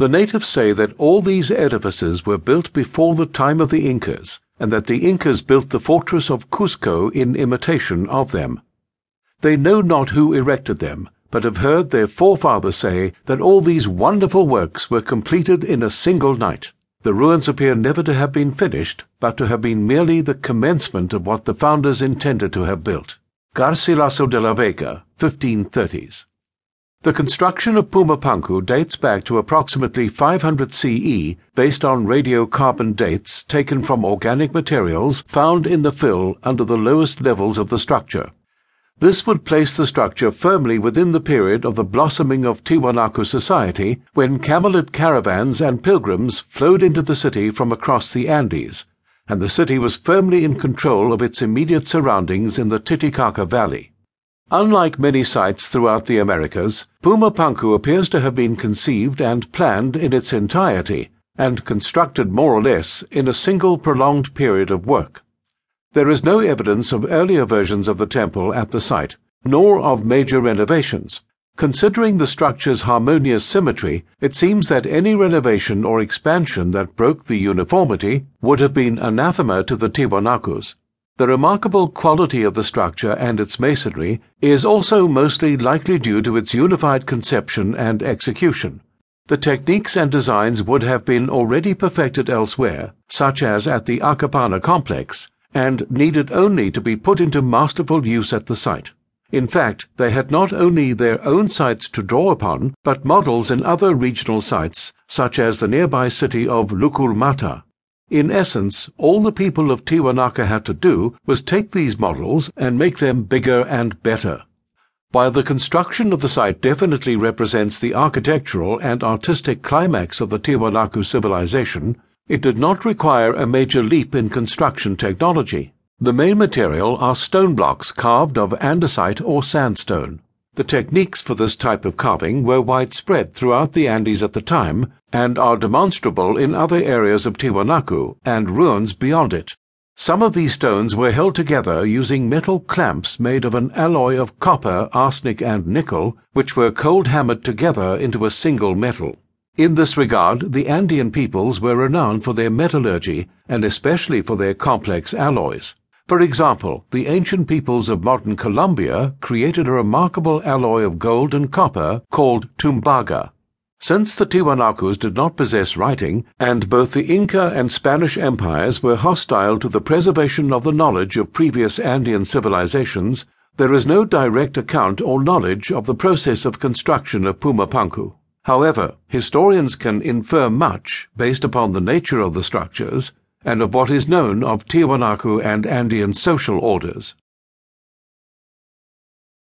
The natives say that all these edifices were built before the time of the Incas, and that the Incas built the fortress of Cusco in imitation of them. They know not who erected them, but have heard their forefathers say that all these wonderful works were completed in a single night. The ruins appear never to have been finished, but to have been merely the commencement of what the founders intended to have built. Garcilaso de la Vega, 1530s. The construction of Pumapunku dates back to approximately 500 CE based on radiocarbon dates taken from organic materials found in the fill under the lowest levels of the structure. This would place the structure firmly within the period of the blossoming of Tiwanaku society when camelid caravans and pilgrims flowed into the city from across the Andes, and the city was firmly in control of its immediate surroundings in the Titicaca Valley. Unlike many sites throughout the Americas, Pumapunku appears to have been conceived and planned in its entirety, and constructed more or less in a single prolonged period of work. There is no evidence of earlier versions of the temple at the site, nor of major renovations. Considering the structure's harmonious symmetry, it seems that any renovation or expansion that broke the uniformity would have been anathema to the Tiwanakus. The remarkable quality of the structure and its masonry is also mostly likely due to its unified conception and execution. The techniques and designs would have been already perfected elsewhere, such as at the Akapana complex, and needed only to be put into masterful use at the site. In fact, they had not only their own sites to draw upon, but models in other regional sites, such as the nearby city of Lukurmata. In essence, all the people of Tiwanaku had to do was take these models and make them bigger and better. While the construction of the site definitely represents the architectural and artistic climax of the Tiwanaku civilization, it did not require a major leap in construction technology. The main material are stone blocks carved of andesite or sandstone. The techniques for this type of carving were widespread throughout the Andes at the time and are demonstrable in other areas of Tiwanaku and ruins beyond it. Some of these stones were held together using metal clamps made of an alloy of copper, arsenic, and nickel, which were cold hammered together into a single metal. In this regard, the Andean peoples were renowned for their metallurgy and especially for their complex alloys. For example, the ancient peoples of modern Colombia created a remarkable alloy of gold and copper called tumbaga. Since the Tiwanakus did not possess writing, and both the Inca and Spanish empires were hostile to the preservation of the knowledge of previous Andean civilizations, there is no direct account or knowledge of the process of construction of Pumapunku. However, historians can infer much based upon the nature of the structures and of what is known of Tiwanaku and Andean social orders.